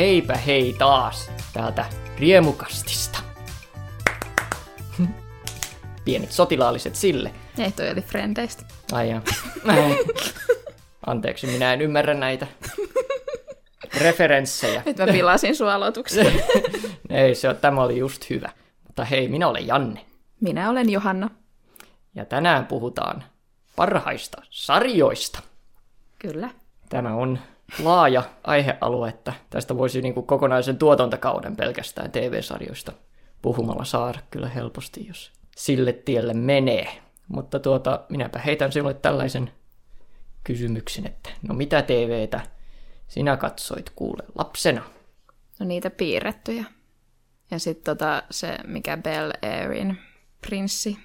heipä hei taas täältä Riemukastista. Pienet sotilaalliset sille. Ei, toi oli Frendeistä. Ai jaa. Anteeksi, minä en ymmärrä näitä referenssejä. Nyt mä pilasin sua aloituksen. Ei, se tämä oli just hyvä. Mutta hei, minä olen Janne. Minä olen Johanna. Ja tänään puhutaan parhaista sarjoista. Kyllä. Tämä on laaja aihealue, että tästä voisi niin kuin kokonaisen tuotantokauden pelkästään TV-sarjoista puhumalla saada kyllä helposti, jos sille tielle menee. Mutta tuota, minäpä heitän sinulle tällaisen kysymyksen, että no mitä TVtä sinä katsoit kuule lapsena? No niitä piirrettyjä. Ja sitten tota, se, mikä Bel Airin prinssi.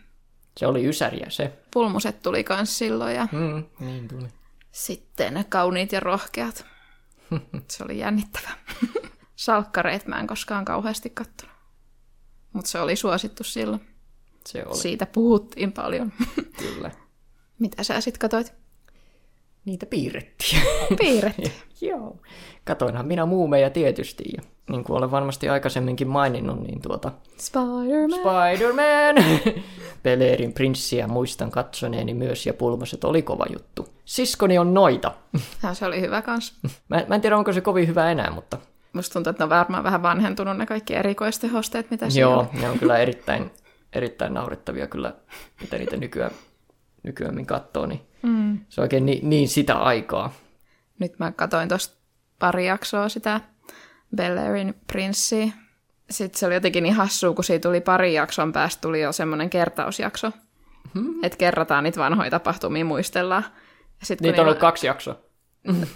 Se oli Ysäriä se. Pulmuset tuli kans silloin ja Mm, niin tuli. Sitten kauniit ja rohkeat. Se oli jännittävä. Salkkareet mä en koskaan kauheasti kattonut. Mutta se oli suosittu silloin. Se oli, Siitä puhuttiin paljon. kyllä. Mitä sä sit katoit? Niitä piirrettiin. Piirretty. Joo. Katoinhan minä muumeja tietysti. Ja niin kuin olen varmasti aikaisemminkin maininnut, niin tuota Spider-Man. Spider-Man! Peleerin prinssiä muistan katsoneeni myös ja pulmaset oli kova juttu. Siskoni on noita. Ja se oli hyvä kans. Mä, mä en tiedä, onko se kovin hyvä enää, mutta Musta tuntuu, että ne on varmaan vähän vanhentunut ne kaikki erikoistehosteet, mitä siinä joo, ne on kyllä erittäin, erittäin naurettavia kyllä, mitä niitä nykyään, nykyään katsoo, niin mm. se on oikein niin, niin sitä aikaa. Nyt mä katoin tuosta pari jaksoa sitä Bel Airin prinssiä. Sitten se oli jotenkin niin hassua, kun siitä tuli pari jakson päästä, tuli jo semmoinen kertausjakso. Hmm. Että kerrataan niitä vanhoja tapahtumia, muistellaan. Sit, Niitä on ollut kaksi jaksoa.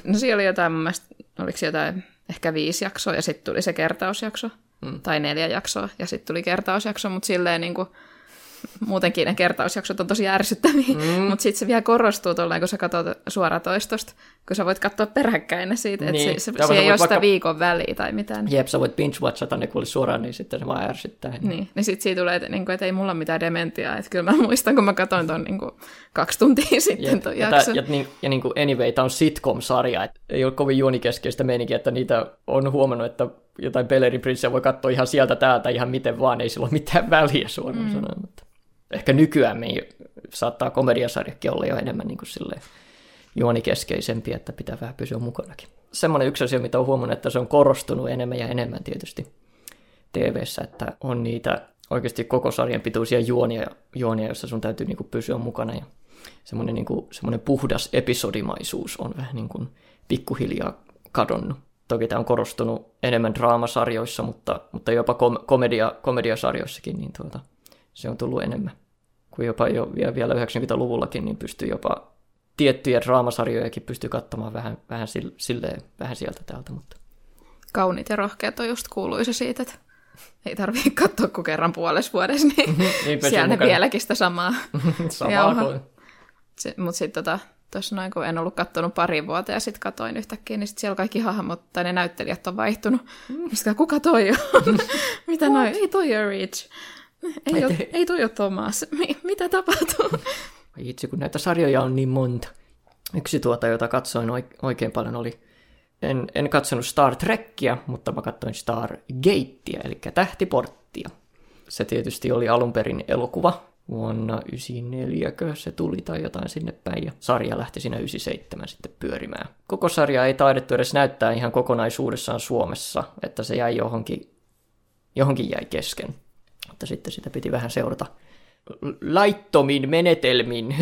No siellä oli jotain, mun mielestä, oliko jotain, ehkä viisi jaksoa, ja sitten tuli se kertausjakso, mm. tai neljä jaksoa, ja sitten tuli kertausjakso, mutta silleen niin kuin, muutenkin ne kertausjaksot on tosi ärsyttäviä, mm. mutta sitten se vielä korostuu tolleen, kun sä katsot suoratoistosta, kun sä voit katsoa peräkkäin ne siitä, että Niin. se, se, se ei ole sitä vaikka- viikon väliä tai mitään. Jep, sä voit binge-watchata ne kuule suoraan, niin sitten se vaan ärsyttää. Niin, niin sitten siitä tulee, että, niin kuin, että ei mulla ole mitään dementiaa. Että kyllä mä muistan, kun mä katsoin ton niin kuin, kaksi tuntia sitten Jep. ton ja, jakson. tää, ja, niin, ja niin kuin anyway, tämä on sitcom-sarja, et ei ole kovin juonikeskeistä meininkiä, että niitä on huomannut, että jotain Bellerin prinssiä voi katsoa ihan sieltä täältä ihan miten vaan, ei sillä ole mitään väliä suoraan mm. sanoen. Mutta ehkä nykyään me saattaa komediasarjakin olla jo enemmän niin kuin silleen juonikeskeisempiä, että pitää vähän pysyä mukanakin. Semmoinen yksi asia, mitä on huomannut, että se on korostunut enemmän ja enemmän tietysti tv että on niitä oikeasti koko sarjan pituisia juonia, juonia joissa sun täytyy niin kuin pysyä mukana ja semmoinen, niin kuin, semmoinen puhdas episodimaisuus on vähän niin kuin pikkuhiljaa kadonnut. Toki tämä on korostunut enemmän draamasarjoissa, mutta, mutta jopa kom- komedia, komediasarjoissakin niin tuota, se on tullut enemmän. Kun jopa jo vielä, vielä 90-luvullakin niin pystyy jopa tiettyjä draamasarjojakin pystyy katsomaan vähän, vähän, sil- silleen, vähän sieltä täältä. Mutta Kauniit ja rohkeat on just kuuluisa siitä, että ei tarvitse katsoa kuin kerran puolessa vuodessa, niin pysyy siellä ne vieläkin sitä samaa. samaa kuin... Mutta sitten tota, tuossa noin, kun en ollut kattonut pari vuotta ja sitten katoin yhtäkkiä, niin sit siellä kaikki hahmot tai ne näyttelijät on vaihtunut. Mm. Sitten kuka toi on? Mitä noin? Ei toi ole Rich. Ei, ole, ei toi ole Thomas. Mi- mitä tapahtuu? Ai itse, kun näitä sarjoja on niin monta. Yksi tuota, jota katsoin oik- oikein paljon oli, en, en katsonut Star Trekkiä, mutta mä katsoin Star Gatea, eli Tähtiporttia. Se tietysti oli alun perin elokuva, vuonna 94 se tuli tai jotain sinne päin, ja sarja lähti siinä 97 sitten pyörimään. Koko sarja ei taidettu edes näyttää ihan kokonaisuudessaan Suomessa, että se jäi johonkin, johonkin jäi kesken. Mutta sitten sitä piti vähän seurata laittomin menetelmin.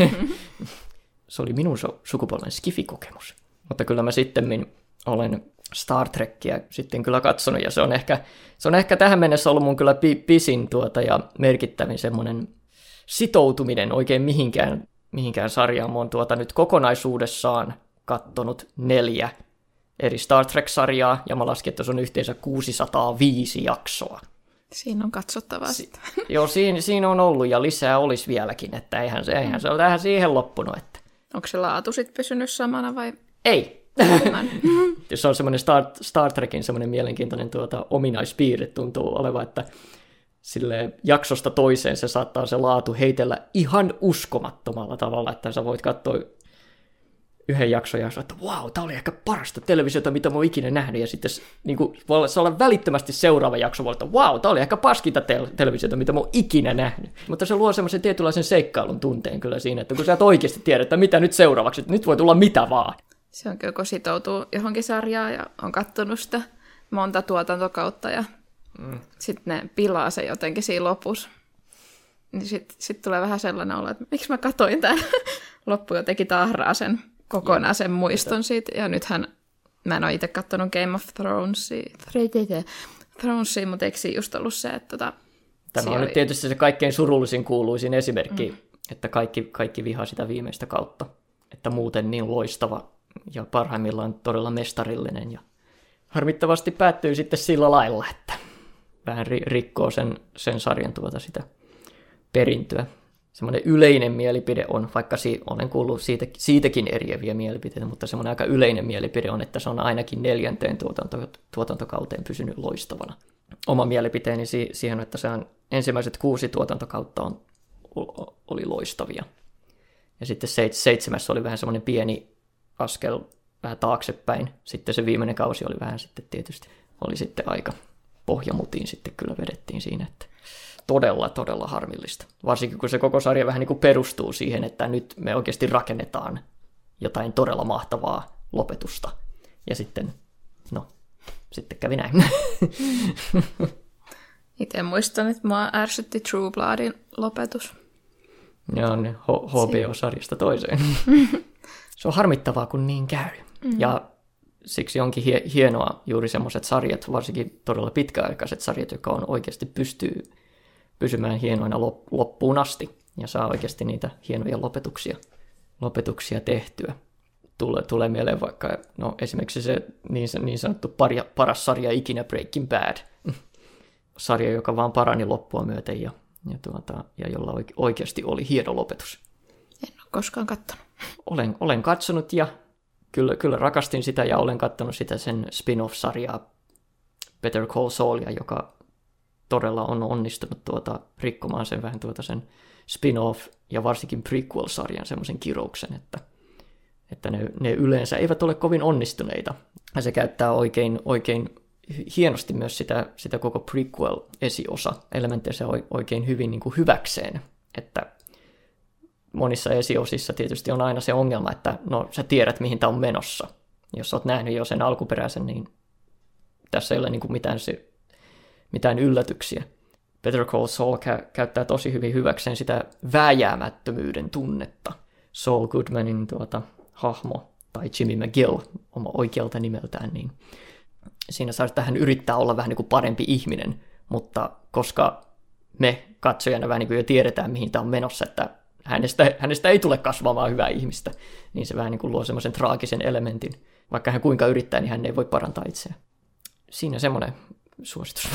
se oli minun su- sukupolven skifikokemus. Mutta kyllä mä sitten olen Star Trekkiä sitten kyllä katsonut, ja se on ehkä, se on ehkä tähän mennessä ollut mun kyllä pi- pisin tuota ja merkittävin semmoinen sitoutuminen oikein mihinkään, mihinkään sarjaan. Mä oon tuota nyt kokonaisuudessaan kattonut neljä eri Star Trek-sarjaa, ja mä laskin, että se on yhteensä 605 jaksoa. Siinä on katsottavaa sitten. Joo, siinä, siinä on ollut ja lisää olisi vieläkin, että eihän se, eihän se ole tähän siihen loppunut. Että. Onko se laatu sitten pysynyt samana vai? Ei. se on semmoinen Star, Star Trekin semmoinen mielenkiintoinen tuota, ominaispiirre tuntuu olevan, että sille jaksosta toiseen se saattaa se laatu heitellä ihan uskomattomalla tavalla, että sä voit katsoa yhden jakson ja että wow, tämä oli ehkä parasta televisiota, mitä mä oon ikinä nähnyt. Ja sitten niin kuin, voi olla välittömästi seuraava jakso, voi olla, että wow, tämä oli ehkä paskinta tel- televisiota, mitä mä oon ikinä nähnyt. Mutta se luo semmoisen tietynlaisen seikkailun tunteen kyllä siinä, että kun sä et oikeasti tiedä, että mitä nyt seuraavaksi, että nyt voi tulla mitä vaan. Se on kyllä, kun sitoutuu johonkin sarjaan ja on kattonut sitä monta tuotantokautta ja mm. sitten ne pilaa se jotenkin siinä lopussa. Niin sitten sit tulee vähän sellainen olo, että miksi mä katoin tämän. Loppu jotenkin tahraa sen kokonaan sen muiston siitä. Ja nythän mä en ole itse katsonut Game of Thronesia, Thronesia mutta eikö just ollut se, että tota, Tämä on oli... nyt tietysti se kaikkein surullisin kuuluisin esimerkki, mm. että kaikki, kaikki vihaa sitä viimeistä kautta. Että muuten niin loistava ja parhaimmillaan todella mestarillinen. Ja harmittavasti päättyy sitten sillä lailla, että vähän rikkoo sen, sen sarjan tuota sitä perintöä semmoinen yleinen mielipide on, vaikka si- olen kuullut siitä, siitäkin eriäviä mielipiteitä, mutta semmoinen aika yleinen mielipide on, että se on ainakin neljänteen tuotanto, tuotantokauteen pysynyt loistavana. Oma mielipiteeni si- siihen, että se on ensimmäiset kuusi tuotantokautta on, oli loistavia. Ja sitten se, seitsemäs oli vähän semmoinen pieni askel vähän taaksepäin. Sitten se viimeinen kausi oli vähän sitten tietysti, oli sitten aika pohjamutiin sitten kyllä vedettiin siinä, että todella, todella harmillista. Varsinkin kun se koko sarja vähän niin kuin perustuu siihen, että nyt me oikeasti rakennetaan jotain todella mahtavaa lopetusta. Ja sitten, no, sitten kävi näin. Itse muistan, että mua ärsytti True Bloodin lopetus. Joo, niin HBO-sarjasta toiseen. se on harmittavaa, kun niin käy. Mm. Ja siksi onkin hienoa juuri semmoiset sarjat, varsinkin todella pitkäaikaiset sarjat, jotka on oikeasti pystyy pysymään hienoina loppuun asti ja saa oikeasti niitä hienoja lopetuksia, lopetuksia tehtyä. Tulee, tulee mieleen vaikka no, esimerkiksi se niin, niin sanottu paria, paras sarja ikinä Breaking Bad. Sarja, joka vaan parani loppua myöten ja, ja, tuota, ja jolla oikeasti oli hieno lopetus. En ole koskaan katsonut. Olen, olen katsonut ja kyllä, kyllä rakastin sitä ja olen katsonut sitä sen spin-off-sarjaa Better Call Saulia, joka todella on onnistunut tuota, rikkomaan sen vähän tuota sen spin-off ja varsinkin prequel-sarjan semmoisen kirouksen, että, että ne, ne yleensä eivät ole kovin onnistuneita. Ja se käyttää oikein, oikein hienosti myös sitä, sitä koko prequel-esiosa elementtejä oikein hyvin niin kuin hyväkseen, että monissa esiosissa tietysti on aina se ongelma, että no sä tiedät mihin tämä on menossa. Jos oot nähnyt jo sen alkuperäisen, niin tässä ei ole niin kuin mitään se mitään yllätyksiä. Better Call Saul kä- käyttää tosi hyvin hyväkseen sitä vääjäämättömyyden tunnetta. Saul Goodmanin tuota, hahmo, tai Jimmy McGill, oma oikealta nimeltään, niin siinä saa, että hän yrittää olla vähän niin kuin parempi ihminen, mutta koska me katsojana vähän niin kuin jo tiedetään, mihin tämä on menossa, että hänestä, hänestä ei tule kasvamaan hyvää ihmistä, niin se vähän niin kuin luo semmoisen traagisen elementin. Vaikka hän kuinka yrittää, niin hän ei voi parantaa itseään. Siinä semmoinen suositus.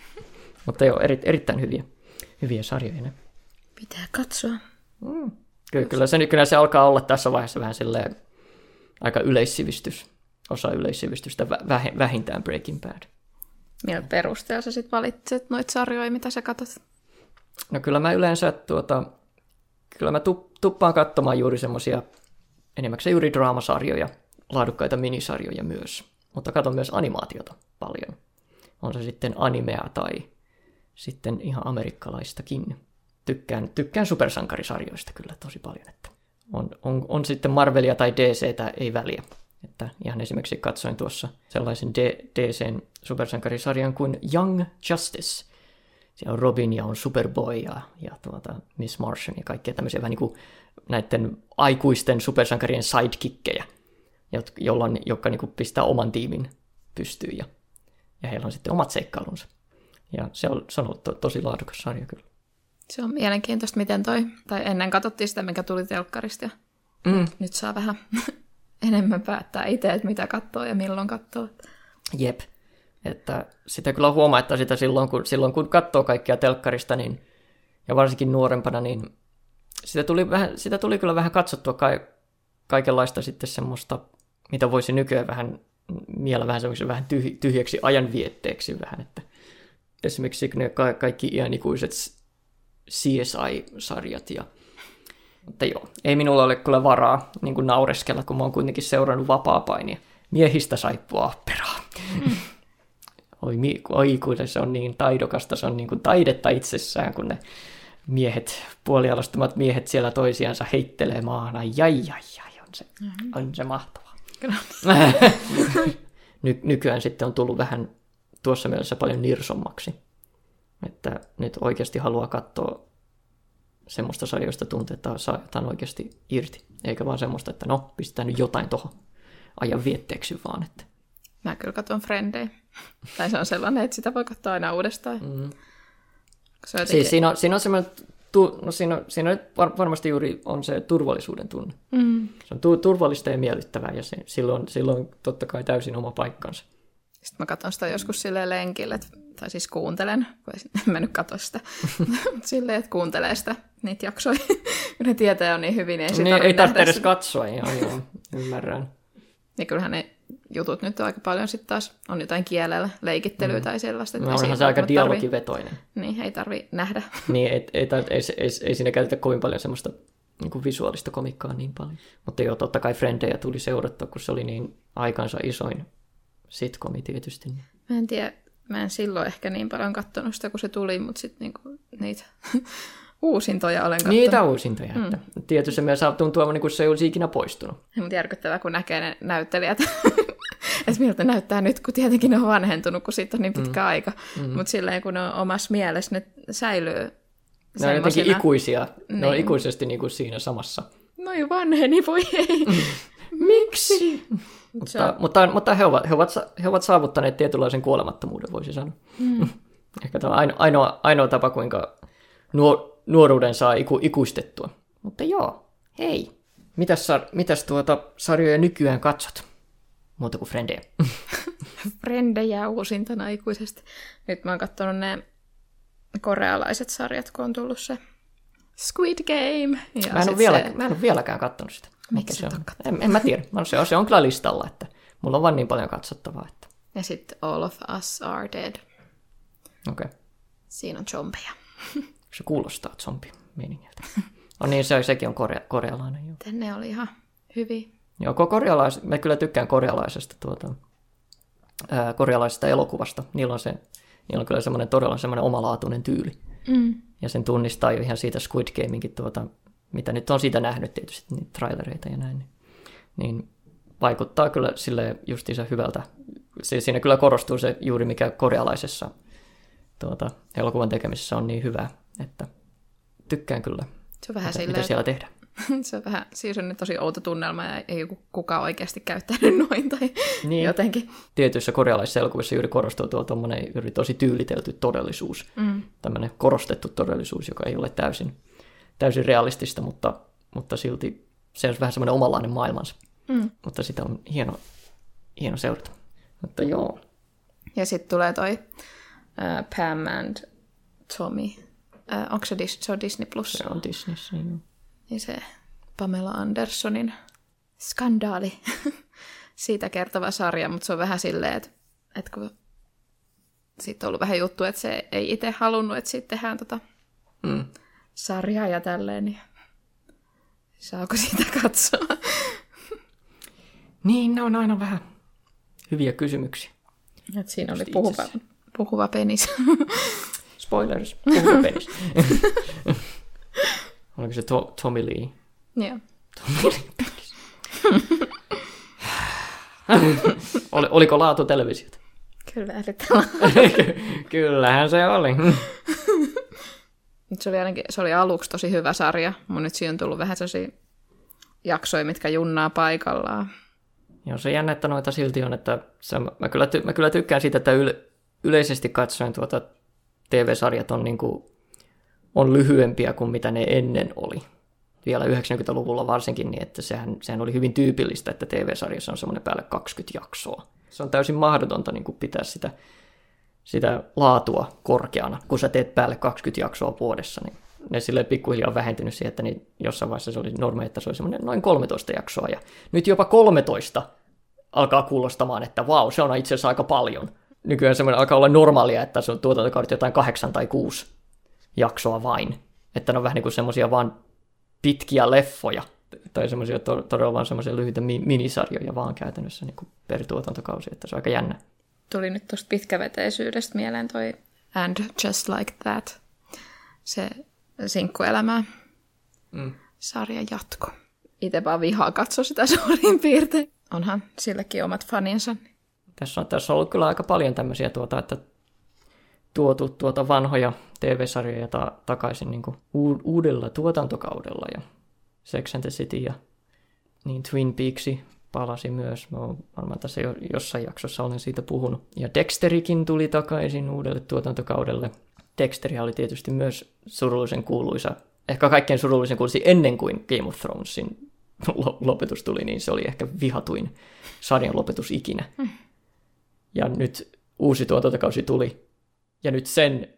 Mutta joo, eri, erittäin hyviä, hyviä sarjoja ne. Pitää katsoa. Mm. Kyllä, kyllä, se, kyllä se alkaa olla tässä vaiheessa vähän silleen aika yleissivistys, osa yleissivistystä vähintään Breaking Bad. Millä perusteella sä sitten valitset noita sarjoja, mitä sä katsot? No kyllä mä yleensä tuota, kyllä mä tuppaan katsomaan juuri semmoisia enimmäkseen juuri draamasarjoja, laadukkaita minisarjoja myös. Mutta katson myös animaatiota paljon on se sitten animea tai sitten ihan amerikkalaistakin. Tykkään, tykkään supersankarisarjoista kyllä tosi paljon, että on, on, on sitten Marvelia tai DCtä, ei väliä. Että ihan esimerkiksi katsoin tuossa sellaisen DCn supersankarisarjan kuin Young Justice. Siellä on Robin ja on Superboy ja, ja tuota Miss Martian ja kaikkea tämmöisiä vähän niin kuin näiden aikuisten supersankarien sidekickkejä, jolla on, jotka niin kuin pistää oman tiimin pystyyn ja ja heillä on sitten omat seikkailunsa. Ja se on, se on ollut to, tosi laadukas sarja kyllä. Se on mielenkiintoista, miten toi, tai ennen katsottiin sitä, mikä tuli telkkarista, ja mm. nyt saa vähän enemmän päättää itse, että mitä katsoo ja milloin katsoo. Jep, että sitä kyllä huomaa, että sitä silloin, kun, silloin kun katsoo kaikkia telkkarista, niin, ja varsinkin nuorempana, niin sitä tuli, vähän, sitä tuli kyllä vähän katsottua ka- kaikenlaista sitten semmoista, mitä voisi nykyään vähän miellä vähän semmoisen vähän tyh- tyhjäksi ajanvietteeksi vähän, että esimerkiksi ne ka- kaikki iänikuiset CSI-sarjat ja Mutta joo, ei minulla ole kyllä varaa niin kuin naureskella, kun mä oon kuitenkin seurannut vapaa-painia. Miehistä saippua operaa. Mm. oi, mi- oi, kun se on niin taidokasta, se on niin kuin taidetta itsessään, kun ne miehet, puolialastamat miehet siellä toisiansa heittelee maana. Jai, jai, jai, on se, mm-hmm. on se mahtavaa. Ny- nykyään sitten on tullut vähän tuossa mielessä paljon nirsommaksi. Että nyt oikeasti haluaa katsoa semmoista sarjoista tuntea, että saa jotain oikeasti irti. Eikä vaan semmoista, että no, pistetään nyt jotain tuohon ajan vietteeksi vaan. Että. Mä kyllä katson Frendejä. tai se on sellainen, että sitä voi katsoa aina uudestaan. Mm. Se on jotenkin... Siis siinä on, siinä on semmoinen tu, no siinä, siinä varmasti juuri on se turvallisuuden tunne. Mm. Se on tu, turvallista ja miellyttävää ja se, silloin, silloin totta kai täysin oma paikkansa. Sitten mä katson sitä joskus silleen lenkille, tai siis kuuntelen, kun en mä nyt katso sitä, silleen, että kuuntelee sitä niitä jaksoja, kun ne tietää on niin hyvin, niin ei, niin, ei tarvitse edes katsoa, joo, joo, ymmärrän. Ja kyllähän ne jutut nyt aika paljon sitten taas, on jotain kielellä leikittelyä mm. tai sellaista. No, onhan se aika dialogivetoinen. Tarvi, niin, ei tarvi nähdä. niin, ei, ei, ei, ei, ei, ei siinä käytetä kovin paljon semmoista niin kuin visuaalista komikkaa niin paljon. Mutta joo, totta kai Frendejä tuli seurattua, kun se oli niin aikansa isoin sitcomi tietysti. Mä en tiedä, mä en silloin ehkä niin paljon katsonut sitä, kun se tuli, mutta sitten niinku niitä uusintoja olen katsonut. Niitä uusintoja. Mm. Että tietysti mielessä tuntuu niin kuin se ei olisi ikinä poistunut. Mutta järkyttävää, kun näkee ne näyttelijät. että miltä näyttää nyt, kun tietenkin ne on vanhentunut, kun siitä on niin pitkä mm. aika. Mm. Mutta silleen, kun ne on omassa mielessä, ne säilyy Ne on jotenkin ikuisia. Niin. Ne on niin. ikuisesti niin kuin siinä samassa. No jo vanheni, voi ei. Miksi? mutta, mutta, mutta he, ovat, he, ovat, he ovat saavuttaneet tietynlaisen kuolemattomuuden, voisi sanoa. Mm. Ehkä tämä on ainoa, ainoa tapa, kuinka nuor, nuoruuden saa iku, ikuistettua. Mutta joo, hei. Mitäs, mitäs tuota sarjoja nykyään katsot? Muuta kuin Frendejä. Frendejä uusintana ikuisesti. Nyt mä oon katsonut ne korealaiset sarjat, kun on tullut se Squid Game. Ja mä, en ole vielä, se... mä en ole vieläkään katsonut sitä. Mikä se on? En, en mä tiedä. Se, on, se on kyllä listalla, että mulla on vaan niin paljon katsottavaa. Että... Ja sitten All of Us Are Dead. Okei. Okay. Siinä on zombeja. se kuulostaa zombi-meiningiltä. No niin, se, sekin on korea, korealainen. Joo. Tänne oli ihan hyvin. Joo, korealais, mä kyllä tykkään korealaisesta, tuota, ää, korealaisesta elokuvasta. Niillä on, se, niillä on kyllä semmoinen todella semmoinen omalaatuinen tyyli. Mm. Ja sen tunnistaa jo ihan siitä Squid Gameinkin, tuota, mitä nyt on siitä nähnyt tietysti, niitä trailereita ja näin. Niin, niin vaikuttaa kyllä sille justiinsa hyvältä. Siinä kyllä korostuu se juuri, mikä korealaisessa tuota, elokuvan tekemisessä on niin hyvä, että tykkään kyllä, se on vähän mitä, silleen, mitä siellä tehdään. se on vähän, siis on tosi outo tunnelma ja ei kukaan oikeasti käyttänyt noin tai niin. jotenkin. Tietyissä korealaisissa elokuvissa juuri korostuu tuo juuri tosi tyylitelty todellisuus, mm. tämmöinen korostettu todellisuus, joka ei ole täysin, täysin realistista, mutta, mutta silti se on vähän semmoinen omanlainen maailmansa. Mm. Mutta sitä on hieno, hieno seurata. Mutta joo. Ja sitten tulee toi uh, Pam and Tommy. Uh, onko se, Dis- se on Disney Plus? Se on Disney, niin. Niin se Pamela Andersonin skandaali siitä kertova sarja, mutta se on vähän silleen, että, että kun siitä on ollut vähän juttu, että se ei itse halunnut, että siitä tehdään tota mm. sarjaa ja tälleen, niin saako siitä katsoa? niin, ne on aina vähän hyviä kysymyksiä. Et siinä oli puhuva, puhuva penis. Spoilers, puhuva penis. Oliko se to- Tommy Lee? Joo. Tommy Lee penis. Oli, oliko laatu televisiota? Kyllä, Kyllähän se oli. se oli, ainakin, se oli aluksi tosi hyvä sarja, mutta nyt siinä on tullut vähän sellaisia jaksoja, mitkä junnaa paikallaan. Joo, se jännä, että noita silti on, että se, mä, kyllä, ty, mä kyllä tykkään siitä, että yle, yleisesti katsoen tuota TV-sarjat on, niin kuin, on lyhyempiä kuin mitä ne ennen oli. Vielä 90-luvulla varsinkin, niin että sehän, sehän oli hyvin tyypillistä, että TV-sarjassa on semmoinen päälle 20 jaksoa. Se on täysin mahdotonta niin kuin pitää sitä, sitä laatua korkeana, kun sä teet päälle 20 jaksoa vuodessa. Niin ne sille pikkuhiljaa on vähentynyt siihen, että niin jossain vaiheessa se oli normi, että se oli semmoinen noin 13 jaksoa. Ja nyt jopa 13 alkaa kuulostamaan, että vau, se on itse asiassa aika paljon. Nykyään semmoinen alkaa olla normaalia, että se on tuotantokaudet jotain kahdeksan tai kuusi jaksoa vain. Että ne on vähän niin kuin semmoisia vaan pitkiä leffoja, tai semmoisia to- todella vaan semmoisia lyhyitä mi- minisarjoja vaan käytännössä niin kuin per tuotantokausi, että se on aika jännä. Tuli nyt tuosta pitkäveteisyydestä mieleen toi And Just Like That, se sinkkuelämää Mm. sarjan jatko. Itse vaan vihaa katsoa sitä suurin piirtein. Onhan silläkin omat faninsa. Tässä on, tässä on ollut kyllä aika paljon tämmöisiä, tuota, että tuotu tuota vanhoja TV-sarjoja ta- takaisin niin uudella tuotantokaudella ja Sex and the City ja niin Twin Peaksi palasi myös. Mä oon varmaan tässä jo, jossain jaksossa olen siitä puhunut. Ja Dexterikin tuli takaisin uudelle tuotantokaudelle. Dexteri oli tietysti myös surullisen kuuluisa, ehkä kaikkein surullisen kuuluisi ennen kuin Game of Thronesin lo- lopetus tuli, niin se oli ehkä vihatuin sarjan lopetus ikinä. Ja nyt uusi tuotantokausi tuli. Ja nyt sen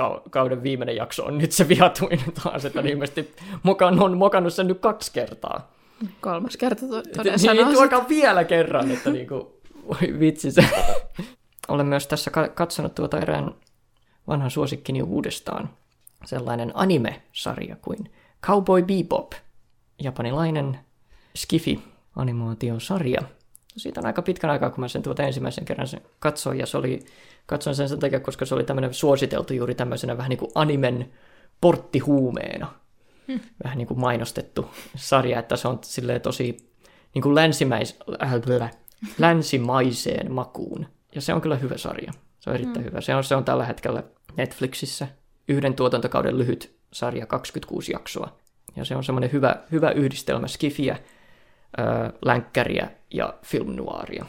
kau- kauden viimeinen jakso on nyt se vihatuin taas, että on ilmeisesti mokan, on mokannut sen nyt kaksi kertaa. Kolmas kerta to- Niin, todella sanoo. tuokaa vielä kerran, että niinku, voi vitsi se. Olen myös tässä ka- katsonut tuota erään vanhan suosikkini uudestaan. Sellainen anime-sarja kuin Cowboy Bebop. Japanilainen Skifi-animaatiosarja. Siitä on aika pitkän aikaa, kun mä sen tuota ensimmäisen kerran sen katsoin, ja se oli, katsoin sen sen takia, koska se oli tämmöinen suositeltu juuri tämmöisenä vähän niin kuin animen porttihuumeena. Hmm. Vähän niin kuin mainostettu sarja, että se on silleen tosi niin kuin länsimäis, äh, blä, länsimaiseen makuun. Ja se on kyllä hyvä sarja. Se on erittäin hmm. hyvä. Se on, se on tällä hetkellä Netflixissä yhden tuotantokauden lyhyt sarja, 26 jaksoa. Ja se on semmoinen hyvä, hyvä yhdistelmä skifiä, äh, länkkäriä ja film noiria.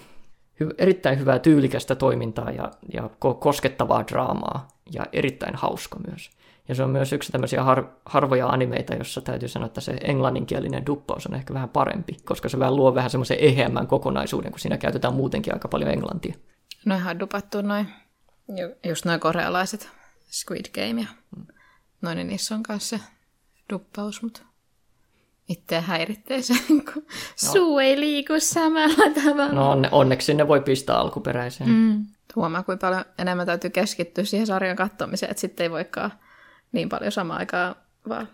Hy- erittäin hyvää tyylikästä toimintaa ja, ja ko- koskettavaa draamaa ja erittäin hauska myös. Ja se on myös yksi tämmöisiä har- harvoja animeita, jossa täytyy sanoa, että se englanninkielinen duppaus on ehkä vähän parempi, koska se vähän luo vähän semmoisen eheämmän kokonaisuuden, kun siinä käytetään muutenkin aika paljon englantia. No ihan dupattu noin, ju- just noin korealaiset Squid Game ja noin, niin niissä on kanssa se duppaus, mutta itseä häiritsee se, kun suu ei liiku samalla tavalla. No onne- onneksi ne voi pistää alkuperäiseen. Mm. Huomaa, kuinka paljon enemmän täytyy keskittyä siihen sarjan katsomiseen, että sitten ei voikaan niin paljon samaan aikaan vaan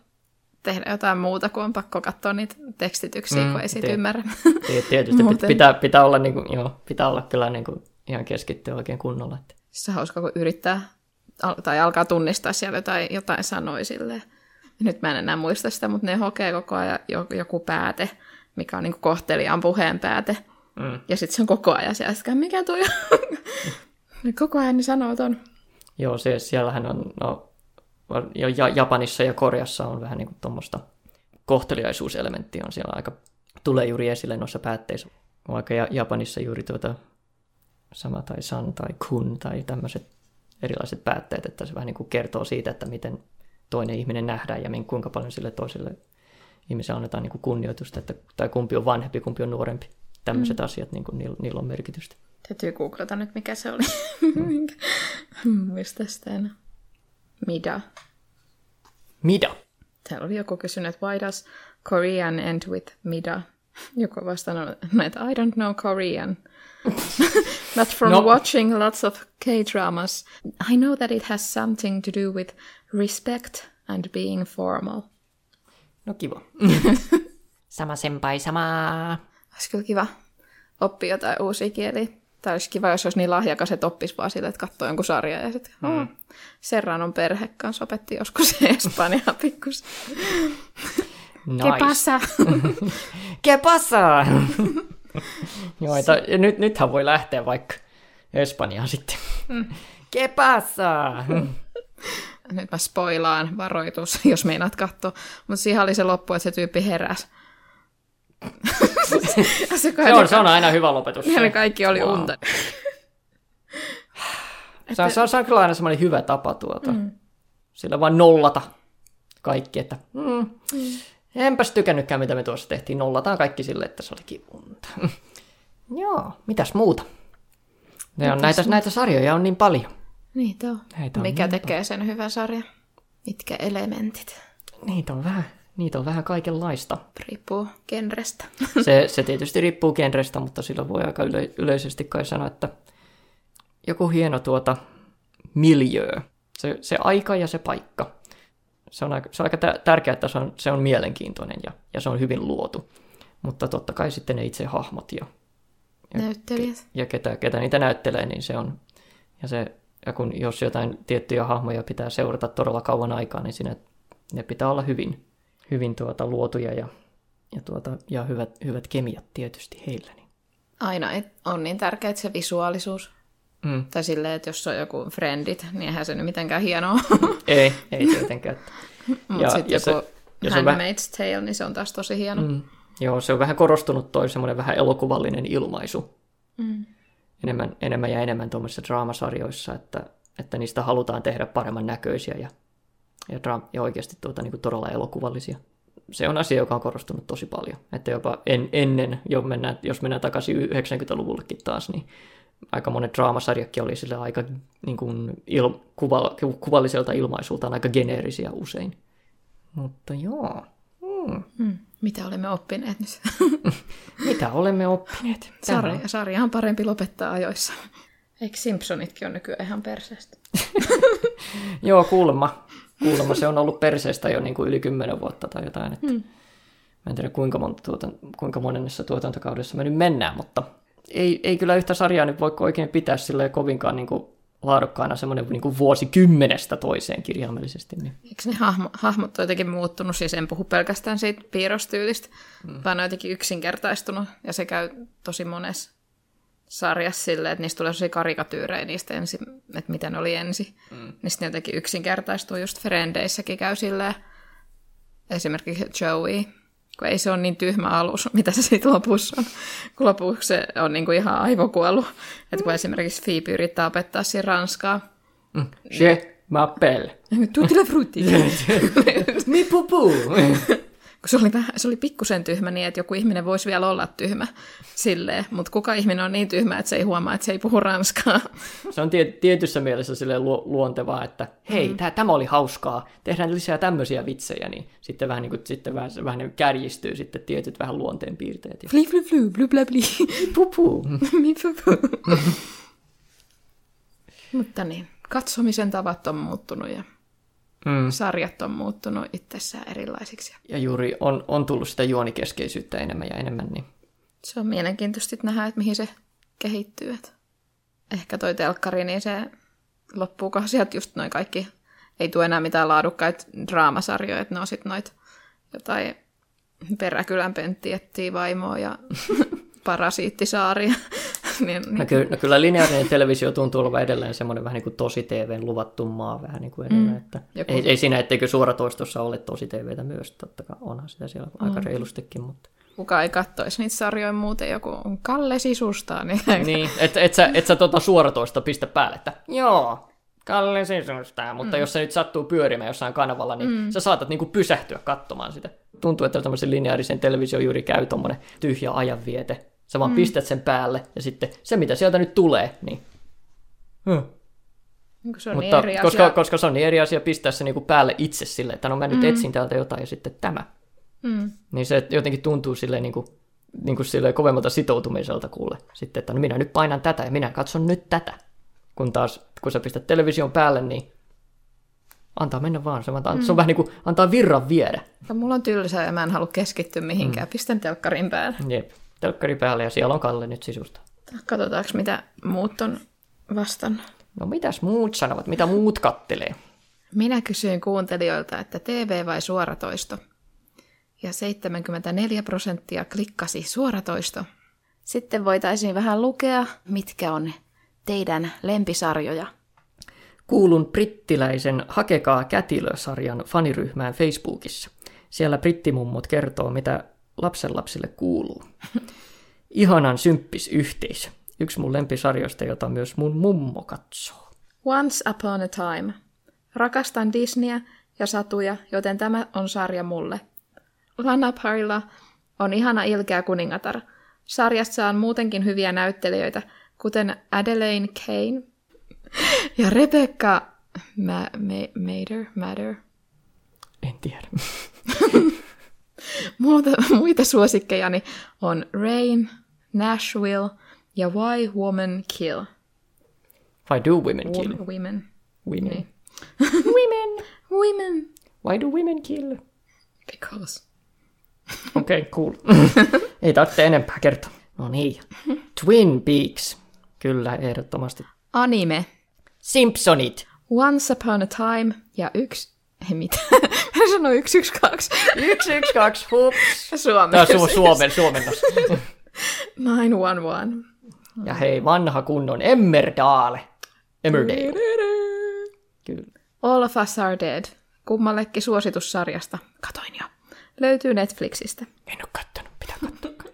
tehdä jotain muuta, kun on pakko katsoa niitä tekstityksiä, mm, kun ei siitä ymmärrä. Tietysti Muuten. pitää, pitää, olla, niin kuin, joo, pitää olla kyllä niin kuin ihan keskittyä oikein kunnolla. Että. Se on hauska, kun yrittää al- tai alkaa tunnistaa siellä jotain, jotain sanoi silleen. Nyt mä en enää muista sitä, mutta ne hokee koko ajan jo- joku pääte, mikä on niin kohteliaan puheen pääte. Mm. Ja sitten se on koko ajan siellä, että mikä on? Ne koko ajan ne sanoo ton. Joo, se, siellähän on, no, jo ja, Japanissa ja Koreassa on vähän niin kuin tuommoista kohteliaisuuselementtiä on siellä aika, tulee juuri esille noissa päätteissä. Vaikka ja, Japanissa juuri tuota sama tai san tai kun tai tämmöiset erilaiset päätteet, että se vähän niin kuin kertoo siitä, että miten toinen ihminen nähdään ja kuinka paljon sille toiselle ihmiselle annetaan niin kuin kunnioitusta, että, tai kumpi on vanhempi, kumpi on nuorempi. Tämmöiset mm. asiat, niin kuin, niillä, niillä on merkitystä. Täytyy googlata nyt, mikä se oli. Minkä- Muista sitä enää. Mida. Mida? Täällä oli joku kysynyt, että why does Korean end with Mida? Joku vastannut, että I don't know Korean. But from No. watching lots of K-dramas, I know that it has something to do with respect and being formal. No kiva. sama senpai, sama. Olisi kyllä kiva oppia jotain uusia kieliä. Tai olisi kiva, jos olisi niin lahjakas, että oppisi vaan sille, että katsoo jonkun sarjan ja sitten mm. oh, Serranon perhe kanssa opetti joskus Espanjaa pikkusen. Nice. Que pasa? Que pasa? Joo, että, ja nyt, nythän voi lähteä vaikka Espanjaan sitten. Mm. Que pasa? Nyt mä spoilaan, varoitus, jos meinaat katsoa. Mutta siihen oli se loppu, että se tyyppi heräsi. Ja se, se, on, se on aina hyvä lopetus. Ne kaikki oli Wow. unta. Se on, se, on, se on kyllä aina semmoinen hyvä tapa tuota. Mm. Sillä vaan nollata kaikki, että mm, enpäs tykännytkään, mitä me tuossa tehtiin. Nollataan kaikki sille, että se olikin unta. Joo, mitäs muuta? Ne on, näitä, näitä sarjoja on niin paljon. Niitä on. Näitä on Mikä niin tekee sen hyvän sarjan? Mitkä elementit? Niitä on vähän, niitä on vähän kaikenlaista. Riippuu genrestä. Se, se tietysti riippuu genrestä, mutta sillä voi aika yle, yleisesti kai sanoa, että joku hieno tuota miljöö. Se, se aika ja se paikka. se on aika, se on aika tä- tärkeää, että se on, se on mielenkiintoinen ja, ja se on hyvin luotu. Mutta totta kai sitten ne itse hahmot ja, ja, Näyttelijät. ja ketä, ketä niitä näyttelee, niin se on, ja, se, ja kun jos jotain tiettyjä hahmoja pitää seurata todella kauan aikaa, niin siinä ne pitää olla hyvin, hyvin tuota, luotuja ja, ja, tuota, ja hyvät, hyvät kemiat tietysti heillä. Niin. Aina on niin tärkeää se visuaalisuus. Mm. Tai silleen, että jos on joku friendit, niin eihän se nyt mitenkään hienoa. ei, ei tietenkään. Mutta sitten joku se, Handmaid's Tale, niin se on taas tosi hieno. Mm. Joo, se on vähän korostunut toi semmoinen vähän elokuvallinen ilmaisu. Mm. Enemmän, enemmän ja enemmän tuommoisissa draamasarjoissa, että, että niistä halutaan tehdä paremman näköisiä ja, ja, dra- ja oikeasti tuota, niin kuin todella elokuvallisia. Se on asia, joka on korostunut tosi paljon. Että jopa en, ennen, jo mennään, jos mennään takaisin 90-luvullekin taas, niin aika monet draamasarjakin oli sille aika niin kuin il, kuva, kuvalliselta ilmaisultaan aika geneerisiä usein. Mutta joo. Hmm. Hmm. Mitä olemme oppineet nyt? Mitä olemme oppineet? Sarja, sarja on parempi lopettaa ajoissa. Eikö Simpsonitkin on nykyään ihan perseestä? joo, kuulemma. Kuulemma se on ollut perseestä jo niin kuin yli kymmenen vuotta tai jotain. Että hmm. Mä en tiedä kuinka, monta tuotan, kuinka monennessa tuotantokaudessa me nyt mennään, mutta ei, ei kyllä yhtä sarjaa nyt voi oikein pitää sille kovinkaan niin kuin laadukkaana semmoinen niin kuin vuosikymmenestä toiseen kirjaimellisesti. Niin. Eikö ne hahmo, hahmot ole jotenkin muuttunut, siis en puhu pelkästään siitä piirrostyylistä, mm. vaan ne on jotenkin yksinkertaistunut, ja se käy tosi monessa sarjassa silleen, että niistä tulee tosi karikatyyrejä niistä ensin, että mitä ne oli ensin. Mm. Niin sitten jotenkin yksinkertaistuu, just Frendeissäkin käy silleen, esimerkiksi Joey, kun ei se ole niin tyhmä alus, mitä se sitten lopussa on. Kun lopuksi se on niin kuin ihan aivokuollut. Että kun esimerkiksi Phoebe yrittää opettaa siinä ranskaa. Mm. Je m'appelle. Tutti la frutti. Mi pupu. kun se oli, vähän, se oli pikkusen tyhmä niin, että joku ihminen voisi vielä olla tyhmä silleen, mutta kuka ihminen on niin tyhmä, että se ei huomaa, että se ei puhu ranskaa. Se on tietyssä mielessä sille lu- luontevaa, että hei, mm. tämä oli hauskaa, tehdään lisää tämmöisiä vitsejä, niin sitten vähän, niin kuin, sitten vähän, vähän niin kärjistyy sitten tietyt vähän luonteen piirteet. Fli, fli, fli, blu, bla, bli. Pupu. Pupu. mutta niin, katsomisen tavat on muuttunut ja mm. sarjat on muuttunut itsessään erilaisiksi. Ja juuri on, on tullut sitä juonikeskeisyyttä enemmän ja enemmän. Niin... Se on mielenkiintoista nähdä, että mihin se kehittyy. Että ehkä toi telkkari, niin se loppuuko sieltä just noin kaikki, ei tule enää mitään laadukkaita draamasarjoja, että ne on sitten noit jotain peräkylän pentti etsii vaimoa ja parasiittisaaria. niin, niin. No, kyllä, no kyllä lineaarinen televisio tuntuu olevan edelleen semmoinen vähän niin kuin tosi TVn luvattu maa vähän niin kuin edelleen. Mm. Että ei, ei siinä, etteikö suoratoistossa ole tosi TVtä myös, totta kai onhan sitä siellä mm. aika reilustikin, mutta... Kuka ei kattoisi niitä sarjoja muuten, joku on Kalle sisustaa. Niin, niin että et sä, et sä tuota suoratoista pistä päälle, että joo, Kalle sisustaa, mutta mm. jos se nyt sattuu pyörimään jossain kanavalla, niin mm. sä saatat niinku pysähtyä katsomaan sitä. Tuntuu, että tämmöisen lineaarisen televisio juuri käy tommonen tyhjä ajanviete Sä vaan mm. pistät sen päälle ja sitten se, mitä sieltä nyt tulee, niin... Hmm. Se on Mutta niin eri koska, asia. koska se on niin eri asia pistää se niinku päälle itse sille, että no mä nyt mm. etsin täältä jotain ja sitten tämä. Mm. Niin se jotenkin tuntuu silleen niin kuin, niin kuin silleen kovemmalta sitoutumiselta kuule. Sitten, että no minä nyt painan tätä ja minä katson nyt tätä. Kun taas, kun sä pistät television päälle, niin antaa mennä vaan. Se, antaa, mm. se on vähän niin kuin antaa virran viedä. Ja mulla on tylsää ja mä en halua keskittyä mihinkään. Mm. Pistän telkkarin päälle. Jep telkkari päälle ja siellä on Kalle nyt sisusta. Katsotaanko, mitä muut on vastaan. No mitäs muut sanovat, mitä muut kattelee? Minä kysyin kuuntelijoilta, että TV vai suoratoisto. Ja 74 prosenttia klikkasi suoratoisto. Sitten voitaisiin vähän lukea, mitkä on teidän lempisarjoja. Kuulun brittiläisen Hakekaa kätilösarjan faniryhmään Facebookissa. Siellä brittimummot kertoo, mitä lapsenlapsille kuuluu. Ihanan symppis yhteisö. Yksi mun lempisarjoista, jota myös mun mummo katsoo. Once Upon a Time. Rakastan Disneyä ja satuja, joten tämä on sarja mulle. Lana Parilla on ihana ilkeä kuningatar. Sarjassa saa muutenkin hyviä näyttelijöitä, kuten Adelaine Kane ja Rebecca Ma- Ma- Mader. Mader. En tiedä. Muuta, muita suosikkejani on Rain, Nashville ja Why Woman Kill. Why do women kill? Women. Women. Niin. women. Women. Why do women kill? Because. Okei, okay, cool. Ei tarvitse enempää kertoa. No niin. Twin Peaks. Kyllä, ehdottomasti. Anime. Simpsonit. Once upon a time ja yksi... Ei mitä. Mä sanoin yksi, yksi, kaksi. Yksi, yksi, kaksi, hups. Suomen. Tämä on su- suomen, suomennos. 911. Ja hei, vanha kunnon Emmerdale. Emmerdale. Kyllä. All of Us Are Dead. Kummallekin suositussarjasta. Katoin jo. Löytyy Netflixistä. En ole kattonut, pitää katsoa.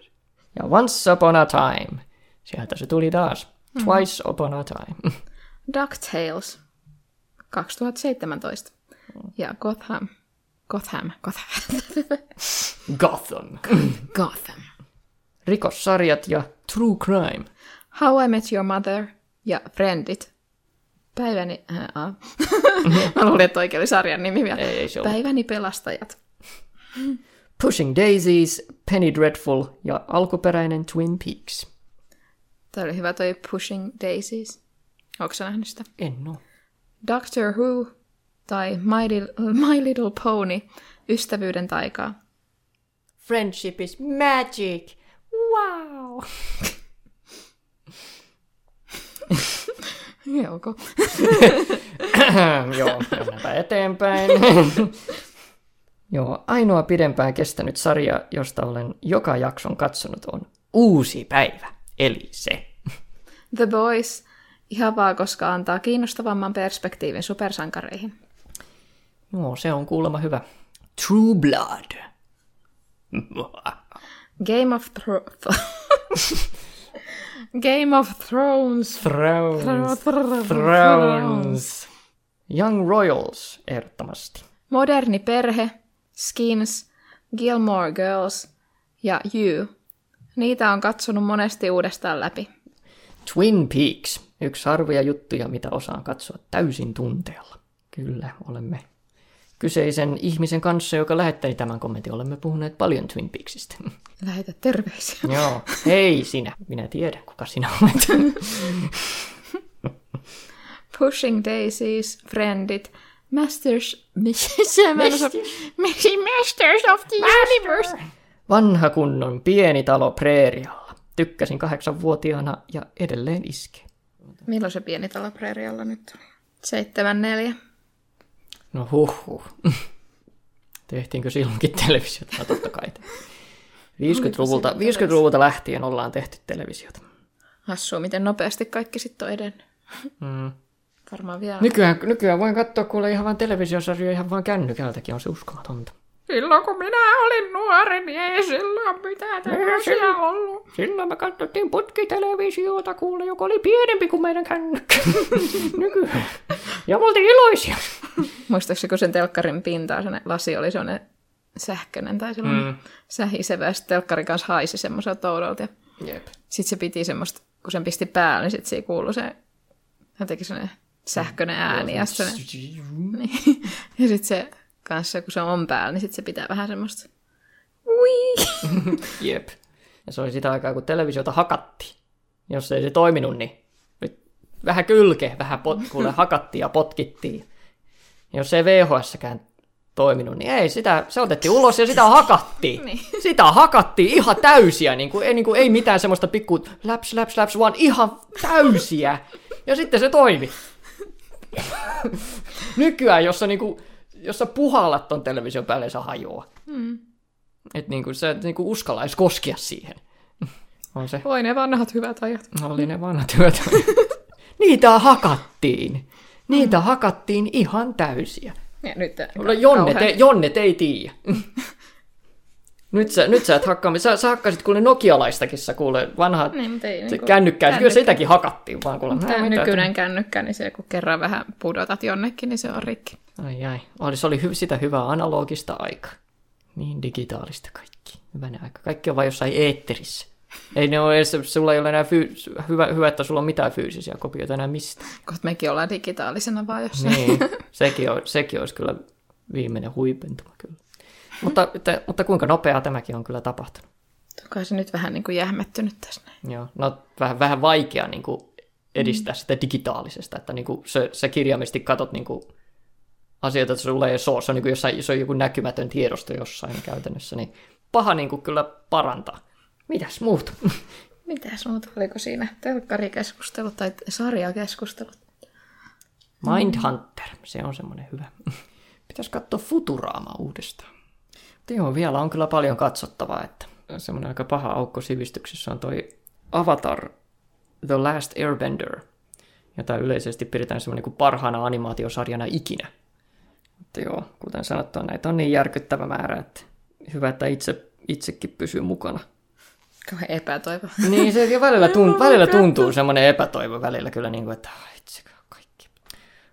Ja Once Upon a Time. Sieltä se tuli taas. Twice Upon a Time. DuckTales. 2017. Ja Gotham. Gotham. Gotham. Gotham. Gotham. Rikossarjat ja True Crime. How I Met Your Mother ja Friendit. Päiväni... Äh, Mä luulin, että oikein oli sarjan nimi vielä. Ei, ei se ollut. Päiväni pelastajat. Pushing Daisies, Penny Dreadful ja alkuperäinen Twin Peaks. Tämä oli hyvä toi Pushing Daisies. Onko sä nähnyt sitä? En oo. Doctor Who tai My Little, My Little Pony. Ystävyyden taikaa. Friendship is magic. Wow. Joo, Joo, mennäänpä eteenpäin. Joo, ainoa pidempään kestänyt sarja, josta olen joka jakson katsonut, on Uusi päivä, eli se. The Boys. Ihan vaan, koska antaa kiinnostavamman perspektiivin supersankareihin. Joo, se on kuulemma hyvä. True Blood. Game of Thrones. Game of Thrones. Thrones. Thrones. Thrones. Young Royals, ehdottomasti. Moderni perhe, Skins, Gilmore Girls ja You. Niitä on katsonut monesti uudestaan läpi. Twin Peaks, yksi harvoja juttuja, mitä osaan katsoa täysin tunteella. Kyllä, olemme kyseisen ihmisen kanssa, joka lähettäni tämän kommentin. Olemme puhuneet paljon Twin Peaksista. Lähetä terveisiä. Joo, hei sinä. Minä tiedän, kuka sinä olet. Pushing Daisies, Friendit, Masters... Osaa- Masters of the Universe. Vanha kunnon pieni talo preerialla. Tykkäsin kahdeksanvuotiaana ja edelleen iskee. Milloin se pieni talo preerialla nyt oli? 74. No huh, Tehtiinkö silloinkin televisiota? No totta kai. 50-luvulta, 50-luvulta lähtien ollaan tehty televisiota. Hassua, miten nopeasti kaikki sitten on edennyt. Mm. Varmaan vielä. Nykyään, nykyään voin katsoa kuule ihan vaan televisiosarjoja ihan vaan kännykältäkin, on se uskomatonta. Silloin kun minä olin nuori, niin ei silloin mitään tämmöisiä ollut. Silloin me katsottiin putkitelevisiota kuule, joka oli pienempi kuin meidän kännykkä. Nykyään. Ja me oltiin iloisia. Muistaakseni, kun sen telkkarin pintaa, se lasi oli sellainen sähköinen tai sellainen mm. sähisevä, ja telkkarin kanssa haisi semmoiselta oudolta. Jep. Sitten se piti semmoista, kun sen pisti päälle, niin sitten siinä kuului se jotenkin sellainen sähköinen ääni. Ja, sitten niin. ja sitten se kanssa, kun se on päällä, niin sitten se pitää vähän semmoista Ui. Jep. Ja se oli sitä aikaa, kun televisiota hakattiin. Jos ei se toiminut, niin nyt vähän kylke, vähän pot, kuule, hakattiin ja potkittiin. Ja jos ei VHS-kään toiminut, niin ei sitä, se otettiin ulos ja sitä hakattiin. Niin. Sitä hakattiin ihan täysiä, niin kuin, ei, niin kuin, ei mitään semmoista pikku läps, läps, läps, vaan ihan täysiä. Ja sitten se toimi. Nykyään, jos sä, niin kuin, jos sä puhallat ton television päälle, se hajoaa. Mm. Et niin kuin, sä et niin kuin uskalla edes koskea siihen. On se. Oi ne vanhat hyvät ajat. Oli ne vanhat työt. Niitä hakattiin. Niitä hakattiin ihan täysiä. Ja nyt No, Jonnet, Jonnet ei tiedä. nyt, sä, nyt sä et hakkaa, sä, sä hakkasit kuule nokialaistakin, kuule vanhat Niin, mutta ei se niinku- kännykkää, kyllä sitäkin hakattiin vaan kuule. Tämä "Nää, mitä nykyinen kännykkä, niin se kun kerran vähän pudotat jonnekin, niin se on rikki. Ai ai, oli, se oli hy, sitä hyvää analogista aikaa. Niin digitaalista kaikki. Hyvänä aika. Kaikki on vain jossain eetterissä. Ei ne ole edes, sulla ei ole enää fyy, hyvä, hyvä, että sulla on mitään fyysisiä kopioita enää mistään. Kohta mekin ollaan digitaalisena vaan jossain. Niin, sekin, on, sekin olisi kyllä viimeinen huipentuma kyllä. Mutta, te, mutta kuinka nopeaa tämäkin on kyllä tapahtunut. Kai se nyt vähän niin kuin jähmettynyt tässä. Joo, no vähän, vähän vaikea niin kuin edistää sitä digitaalisesta, että niin kuin se, se kirjaimesti katot niin kuin asioita, että sulla ei soo, se on, niin kuin jossain, se on joku näkymätön tiedosto jossain käytännössä, niin paha niin kuin kyllä parantaa. Mitäs muut? Mitäs muuta? Oliko siinä telkkarikeskustelut tai sarjakeskustelut? Mindhunter, se on semmoinen hyvä. Pitäisi katsoa Futuraama uudestaan. Joo, vielä on kyllä paljon katsottavaa, että semmoinen aika paha aukko sivistyksessä on toi Avatar The Last Airbender, jota yleisesti pidetään semmoinen kuin parhaana animaatiosarjana ikinä. Mutta joo, kuten sanottua, näitä on niin järkyttävä määrä, että hyvä, että itse, itsekin pysyy mukana. Kauhean epätoivo. Niin, se välillä, tunt, välillä tuntuu semmoinen epätoivo välillä kyllä, niin kuin, että itse kaikki.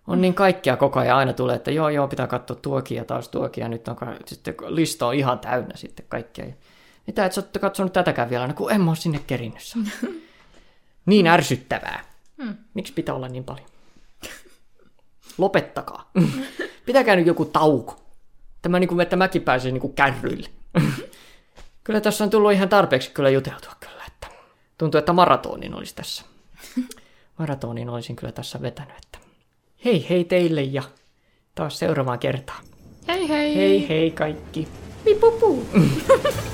On niin kaikkia koko ajan aina tulee, että joo, joo, pitää katsoa tuokin ja taas tuokin, ja nyt on, sitten lista on ihan täynnä sitten kaikkea. Mitä, et sä olette katsonut tätäkään vielä, no kun en mä ole sinne kerinnyt Niin ärsyttävää. Hmm. Miksi pitää olla niin paljon? Lopettakaa. Pitäkää nyt joku tauko. Tämä niin kuin, että mäkin pääsen niin kuin kärryille. kyllä tässä on tullut ihan tarpeeksi kyllä juteltua kyllä, että tuntuu, että maratonin olisi tässä. Maratonin olisin kyllä tässä vetänyt, että hei hei teille ja taas seuraavaan kertaan. Hei hei! Hei hei kaikki. Pipupu.